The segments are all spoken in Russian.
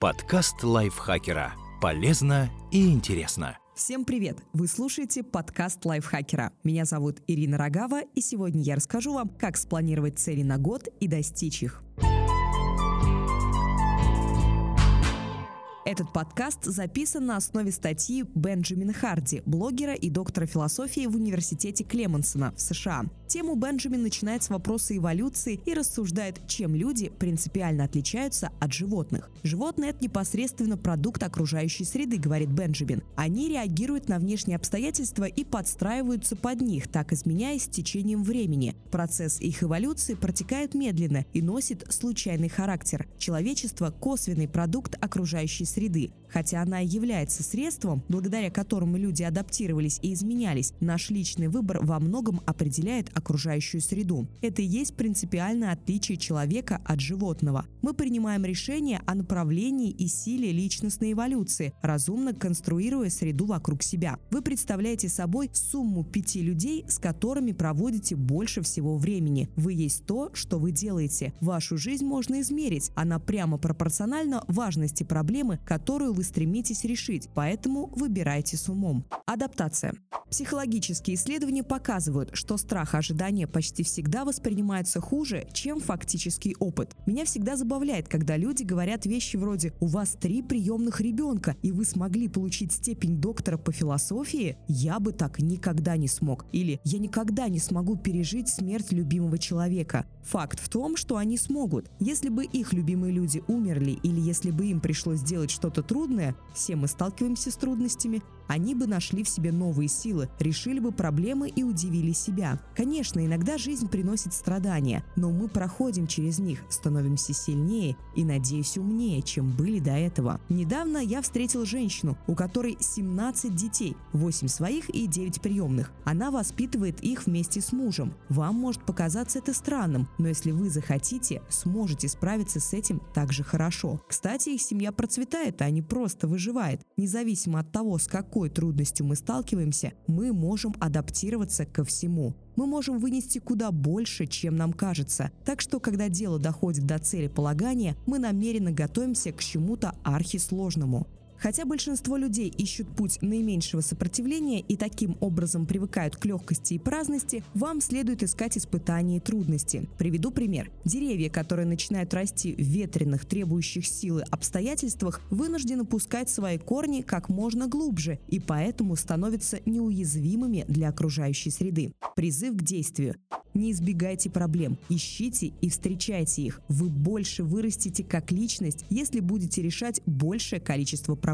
Подкаст лайфхакера. Полезно и интересно. Всем привет! Вы слушаете подкаст лайфхакера. Меня зовут Ирина Рогава, и сегодня я расскажу вам, как спланировать цели на год и достичь их. Этот подкаст записан на основе статьи Бенджамина Харди, блогера и доктора философии в Университете Клемансона в США. Тему Бенджамин начинает с вопроса эволюции и рассуждает, чем люди принципиально отличаются от животных. Животные – это непосредственно продукт окружающей среды, говорит Бенджамин. Они реагируют на внешние обстоятельства и подстраиваются под них, так изменяясь с течением времени. Процесс их эволюции протекает медленно и носит случайный характер. Человечество – косвенный продукт окружающей среды. Хотя она и является средством, благодаря которому люди адаптировались и изменялись, наш личный выбор во многом определяет окружающую среду. Это и есть принципиальное отличие человека от животного. Мы принимаем решения о направлении и силе личностной эволюции, разумно конструируя среду вокруг себя. Вы представляете собой сумму пяти людей, с которыми проводите больше всего времени. Вы есть то, что вы делаете. Вашу жизнь можно измерить. Она прямо пропорциональна важности проблемы, которую вы стремитесь решить, поэтому выбирайте с умом. Адаптация. Психологические исследования показывают, что страх ожидания почти всегда воспринимается хуже, чем фактический опыт. Меня всегда забавляет, когда люди говорят вещи вроде «У вас три приемных ребенка, и вы смогли получить степень доктора по философии? Я бы так никогда не смог». Или «Я никогда не смогу пережить смерть любимого человека». Факт в том, что они смогут. Если бы их любимые люди умерли или если бы им пришлось сделать что-то трудное, все мы сталкиваемся с трудностями, они бы нашли в себе новые силы, решили бы проблемы и удивили себя. Конечно, иногда жизнь приносит страдания, но мы проходим через них, становимся сильнее и, надеюсь, умнее, чем были до этого. Недавно я встретил женщину, у которой 17 детей, 8 своих и 9 приемных. Она воспитывает их вместе с мужем. Вам может показаться это странным, но если вы захотите, сможете справиться с этим так же хорошо. Кстати, их семья процветает, а не просто выживает. Независимо от того, с какой какой трудностью мы сталкиваемся, мы можем адаптироваться ко всему. Мы можем вынести куда больше, чем нам кажется. Так что, когда дело доходит до цели полагания, мы намеренно готовимся к чему-то архисложному. Хотя большинство людей ищут путь наименьшего сопротивления и таким образом привыкают к легкости и праздности, вам следует искать испытания и трудности. Приведу пример. Деревья, которые начинают расти в ветреных, требующих силы обстоятельствах, вынуждены пускать свои корни как можно глубже и поэтому становятся неуязвимыми для окружающей среды. Призыв к действию. Не избегайте проблем, ищите и встречайте их. Вы больше вырастете как личность, если будете решать большее количество проблем.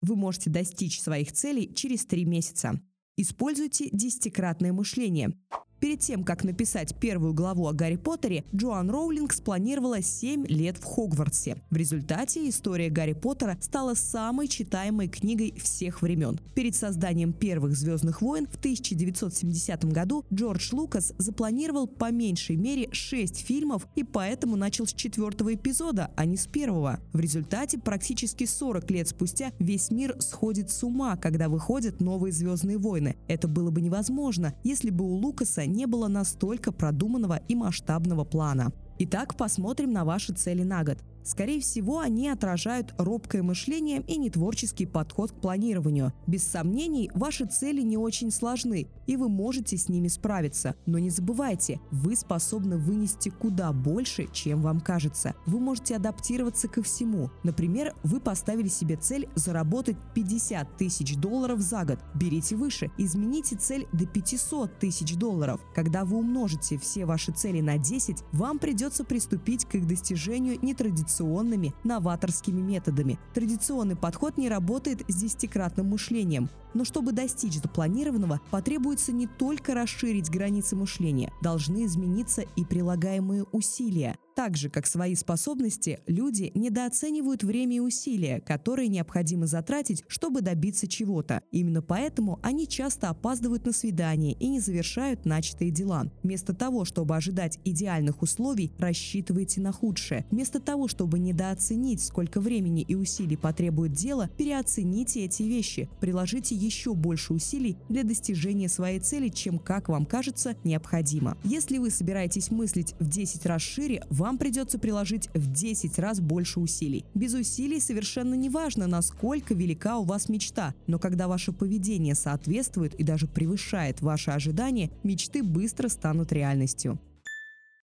Вы можете достичь своих целей через три месяца. Используйте десятикратное мышление. Перед тем, как написать первую главу о Гарри Поттере, Джоан Роулинг спланировала 7 лет в Хогвартсе. В результате история Гарри Поттера стала самой читаемой книгой всех времен. Перед созданием первых «Звездных войн» в 1970 году Джордж Лукас запланировал по меньшей мере 6 фильмов и поэтому начал с четвертого эпизода, а не с первого. В результате практически 40 лет спустя весь мир сходит с ума, когда выходят новые «Звездные войны». Это было бы невозможно, если бы у Лукаса не было настолько продуманного и масштабного плана. Итак, посмотрим на ваши цели на год. Скорее всего, они отражают робкое мышление и нетворческий подход к планированию. Без сомнений, ваши цели не очень сложны, и вы можете с ними справиться. Но не забывайте, вы способны вынести куда больше, чем вам кажется. Вы можете адаптироваться ко всему. Например, вы поставили себе цель заработать 50 тысяч долларов за год. Берите выше, измените цель до 500 тысяч долларов. Когда вы умножите все ваши цели на 10, вам придется приступить к их достижению нетрадиционно традиционными новаторскими методами. Традиционный подход не работает с десятикратным мышлением. Но чтобы достичь запланированного, потребуется не только расширить границы мышления, должны измениться и прилагаемые усилия. Так же, как свои способности, люди недооценивают время и усилия, которые необходимо затратить, чтобы добиться чего-то. Именно поэтому они часто опаздывают на свидание и не завершают начатые дела. Вместо того, чтобы ожидать идеальных условий, рассчитывайте на худшее. Вместо того, чтобы недооценить, сколько времени и усилий потребует дело, переоцените эти вещи, приложите еще больше усилий для достижения своей цели, чем, как вам кажется, необходимо. Если вы собираетесь мыслить в 10 раз шире, вам вам придется приложить в 10 раз больше усилий. Без усилий совершенно не важно, насколько велика у вас мечта, но когда ваше поведение соответствует и даже превышает ваши ожидания, мечты быстро станут реальностью.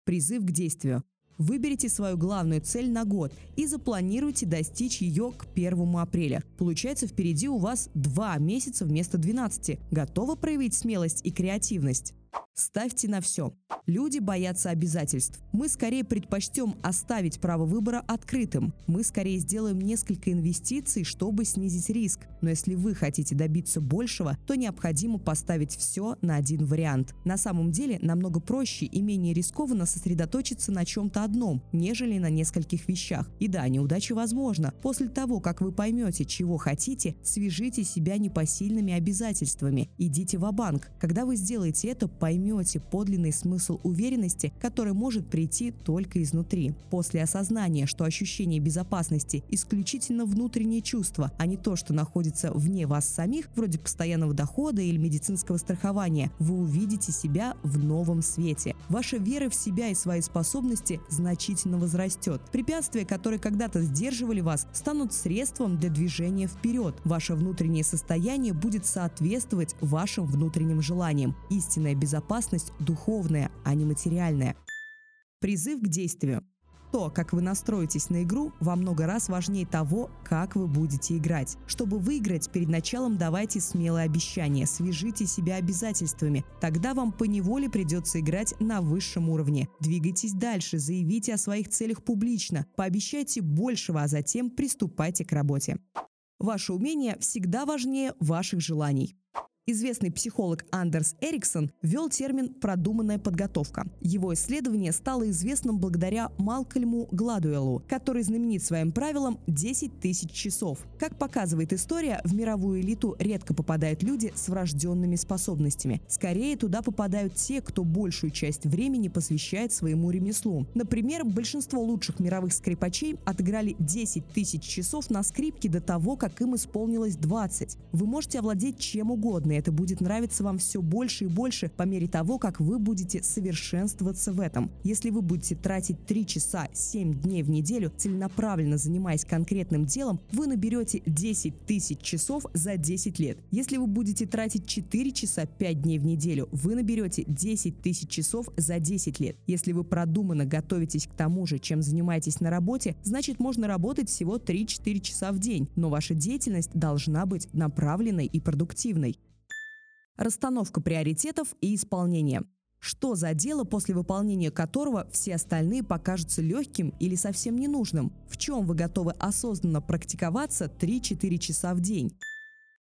Призыв к действию. Выберите свою главную цель на год и запланируйте достичь ее к 1 апреля. Получается, впереди у вас 2 месяца вместо 12. Готовы проявить смелость и креативность? Ставьте на все. Люди боятся обязательств. Мы скорее предпочтем оставить право выбора открытым. Мы скорее сделаем несколько инвестиций, чтобы снизить риск. Но если вы хотите добиться большего, то необходимо поставить все на один вариант. На самом деле намного проще и менее рискованно сосредоточиться на чем-то одном, нежели на нескольких вещах. И да, неудача возможна. После того, как вы поймете, чего хотите, свяжите себя непосильными обязательствами. Идите в банк Когда вы сделаете это, поймете подлинный смысл уверенности, который может прийти только изнутри. После осознания, что ощущение безопасности исключительно внутреннее чувство, а не то, что находится вне вас самих, вроде постоянного дохода или медицинского страхования, вы увидите себя в новом свете. Ваша вера в себя и свои способности значительно возрастет. Препятствия, которые когда-то сдерживали вас, станут средством для движения вперед. Ваше внутреннее состояние будет соответствовать вашим внутренним желаниям. Истинная безопасность безопасность духовная, а не материальная. Призыв к действию. То, как вы настроитесь на игру, во много раз важнее того, как вы будете играть. Чтобы выиграть, перед началом давайте смелые обещания, свяжите себя обязательствами. Тогда вам поневоле придется играть на высшем уровне. Двигайтесь дальше, заявите о своих целях публично, пообещайте большего, а затем приступайте к работе. Ваше умение всегда важнее ваших желаний. Известный психолог Андерс Эриксон ввел термин «продуманная подготовка». Его исследование стало известным благодаря Малкольму Гладуэлу, который знаменит своим правилом 10 тысяч часов. Как показывает история, в мировую элиту редко попадают люди с врожденными способностями. Скорее туда попадают те, кто большую часть времени посвящает своему ремеслу. Например, большинство лучших мировых скрипачей отыграли 10 тысяч часов на скрипке до того, как им исполнилось 20. Вы можете овладеть чем угодно, это будет нравиться вам все больше и больше по мере того, как вы будете совершенствоваться в этом. Если вы будете тратить 3 часа 7 дней в неделю, целенаправленно занимаясь конкретным делом, вы наберете 10 тысяч часов за 10 лет. Если вы будете тратить 4 часа 5 дней в неделю, вы наберете 10 тысяч часов за 10 лет. Если вы продуманно готовитесь к тому же, чем занимаетесь на работе, значит можно работать всего 3-4 часа в день, но ваша деятельность должна быть направленной и продуктивной расстановка приоритетов и исполнение. Что за дело, после выполнения которого все остальные покажутся легким или совсем ненужным? В чем вы готовы осознанно практиковаться 3-4 часа в день?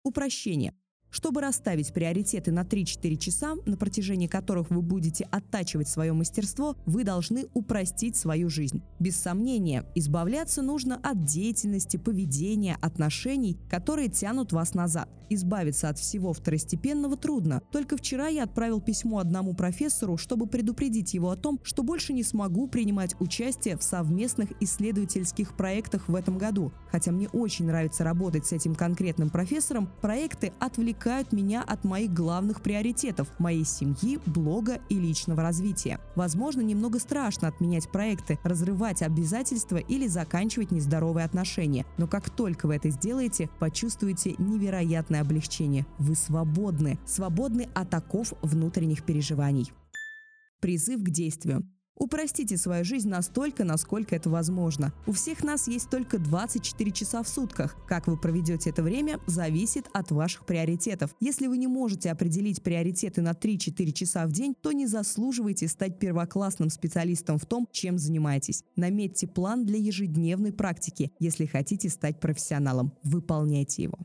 Упрощение. Чтобы расставить приоритеты на 3-4 часа, на протяжении которых вы будете оттачивать свое мастерство, вы должны упростить свою жизнь. Без сомнения, избавляться нужно от деятельности, поведения, отношений, которые тянут вас назад. Избавиться от всего второстепенного трудно. Только вчера я отправил письмо одному профессору, чтобы предупредить его о том, что больше не смогу принимать участие в совместных исследовательских проектах в этом году. Хотя мне очень нравится работать с этим конкретным профессором, проекты отвлекают отвлекают меня от моих главных приоритетов – моей семьи, блога и личного развития. Возможно, немного страшно отменять проекты, разрывать обязательства или заканчивать нездоровые отношения. Но как только вы это сделаете, почувствуете невероятное облегчение. Вы свободны. Свободны от оков внутренних переживаний. Призыв к действию. Упростите свою жизнь настолько, насколько это возможно. У всех нас есть только 24 часа в сутках. Как вы проведете это время, зависит от ваших приоритетов. Если вы не можете определить приоритеты на 3-4 часа в день, то не заслуживаете стать первоклассным специалистом в том, чем занимаетесь. Наметьте план для ежедневной практики. Если хотите стать профессионалом, выполняйте его.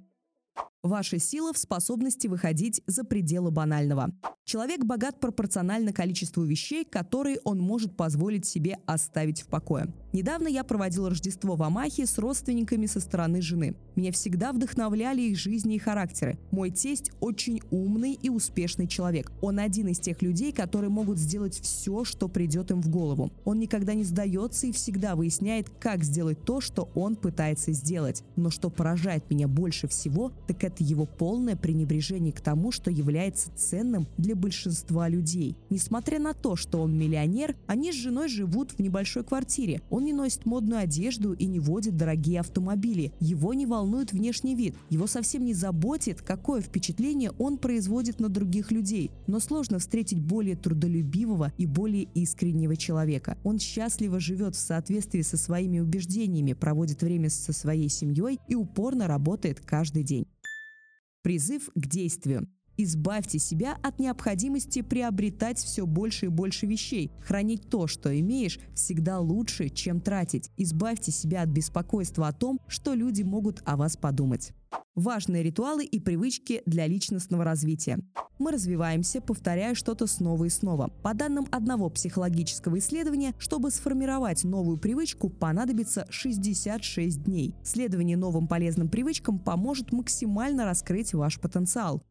Ваша сила в способности выходить за пределы банального. Человек богат пропорционально количеству вещей, которые он может позволить себе оставить в покое. Недавно я проводил Рождество в Амахе с родственниками со стороны жены. Меня всегда вдохновляли их жизни и характеры. Мой тесть очень умный и успешный человек. Он один из тех людей, которые могут сделать все, что придет им в голову. Он никогда не сдается и всегда выясняет, как сделать то, что он пытается сделать. Но что поражает меня больше всего, так это это его полное пренебрежение к тому, что является ценным для большинства людей. Несмотря на то, что он миллионер, они с женой живут в небольшой квартире. Он не носит модную одежду и не водит дорогие автомобили. Его не волнует внешний вид. Его совсем не заботит, какое впечатление он производит на других людей. Но сложно встретить более трудолюбивого и более искреннего человека. Он счастливо живет в соответствии со своими убеждениями, проводит время со своей семьей и упорно работает каждый день. Призыв к действию. Избавьте себя от необходимости приобретать все больше и больше вещей. Хранить то, что имеешь, всегда лучше, чем тратить. Избавьте себя от беспокойства о том, что люди могут о вас подумать. Важные ритуалы и привычки для личностного развития. Мы развиваемся, повторяя что-то снова и снова. По данным одного психологического исследования, чтобы сформировать новую привычку, понадобится 66 дней. Следование новым полезным привычкам поможет максимально раскрыть ваш потенциал.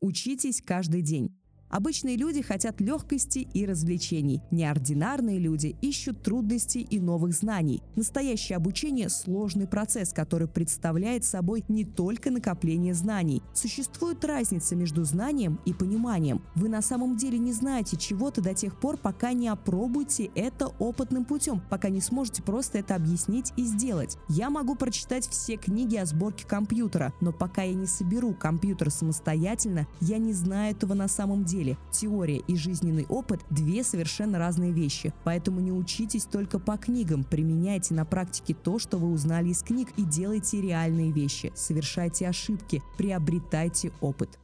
Учитесь каждый день. Обычные люди хотят легкости и развлечений. Неординарные люди ищут трудностей и новых знаний. Настоящее обучение – сложный процесс, который представляет собой не только накопление знаний. Существует разница между знанием и пониманием. Вы на самом деле не знаете чего-то до тех пор, пока не опробуете это опытным путем, пока не сможете просто это объяснить и сделать. Я могу прочитать все книги о сборке компьютера, но пока я не соберу компьютер самостоятельно, я не знаю этого на самом деле деле теория и жизненный опыт – две совершенно разные вещи. Поэтому не учитесь только по книгам, применяйте на практике то, что вы узнали из книг и делайте реальные вещи, совершайте ошибки, приобретайте опыт.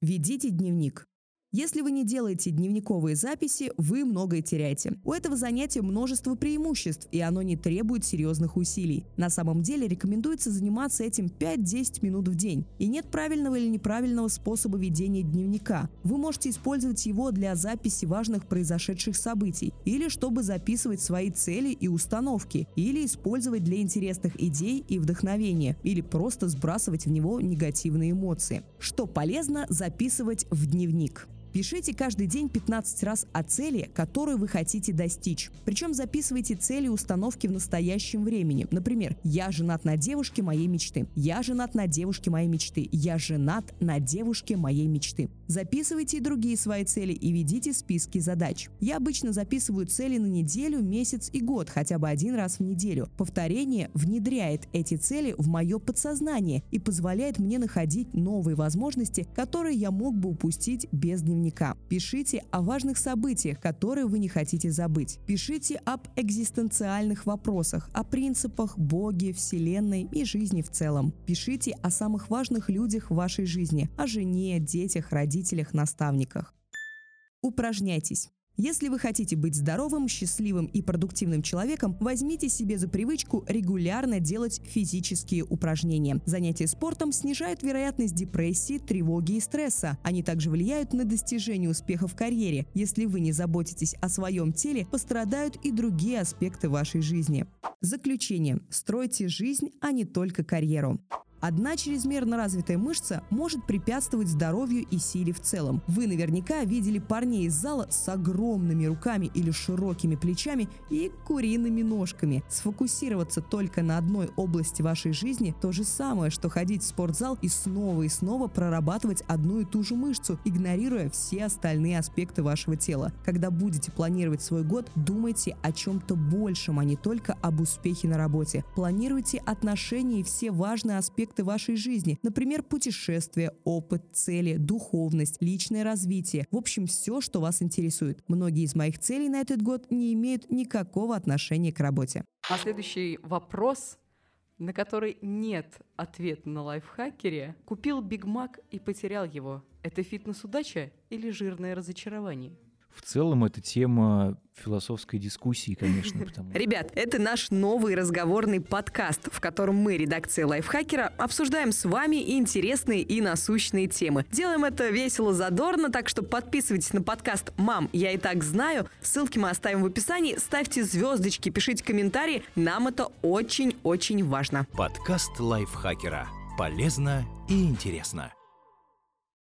Ведите дневник. Если вы не делаете дневниковые записи, вы многое теряете. У этого занятия множество преимуществ, и оно не требует серьезных усилий. На самом деле рекомендуется заниматься этим 5-10 минут в день. И нет правильного или неправильного способа ведения дневника. Вы можете использовать его для записи важных произошедших событий, или чтобы записывать свои цели и установки, или использовать для интересных идей и вдохновения, или просто сбрасывать в него негативные эмоции. Что полезно записывать в дневник? Пишите каждый день 15 раз о цели, которую вы хотите достичь. Причем записывайте цели установки в настоящем времени. Например, «Я женат на девушке моей мечты», «Я женат на девушке моей мечты», «Я женат на девушке моей мечты». Записывайте и другие свои цели и ведите списки задач. Я обычно записываю цели на неделю, месяц и год, хотя бы один раз в неделю. Повторение внедряет эти цели в мое подсознание и позволяет мне находить новые возможности, которые я мог бы упустить без дневника дневника. Пишите о важных событиях, которые вы не хотите забыть. Пишите об экзистенциальных вопросах, о принципах Боге, Вселенной и жизни в целом. Пишите о самых важных людях в вашей жизни, о жене, детях, родителях, наставниках. Упражняйтесь. Если вы хотите быть здоровым, счастливым и продуктивным человеком, возьмите себе за привычку регулярно делать физические упражнения. Занятия спортом снижают вероятность депрессии, тревоги и стресса. Они также влияют на достижение успеха в карьере. Если вы не заботитесь о своем теле, пострадают и другие аспекты вашей жизни. Заключение. Стройте жизнь, а не только карьеру. Одна чрезмерно развитая мышца может препятствовать здоровью и силе в целом. Вы наверняка видели парней из зала с огромными руками или широкими плечами и куриными ножками. Сфокусироваться только на одной области вашей жизни – то же самое, что ходить в спортзал и снова и снова прорабатывать одну и ту же мышцу, игнорируя все остальные аспекты вашего тела. Когда будете планировать свой год, думайте о чем-то большем, а не только об успехе на работе. Планируйте отношения и все важные аспекты аспекты вашей жизни. Например, путешествия, опыт, цели, духовность, личное развитие. В общем, все, что вас интересует. Многие из моих целей на этот год не имеют никакого отношения к работе. А следующий вопрос на который нет ответа на лайфхакере, купил Биг Мак и потерял его. Это фитнес-удача или жирное разочарование? В целом это тема философской дискуссии, конечно. Потому... Ребят, это наш новый разговорный подкаст, в котором мы, редакция Лайфхакера, обсуждаем с вами интересные и насущные темы. Делаем это весело, задорно, так что подписывайтесь на подкаст «Мам, я и так знаю». Ссылки мы оставим в описании. Ставьте звездочки, пишите комментарии. Нам это очень-очень важно. Подкаст Лайфхакера. Полезно и интересно.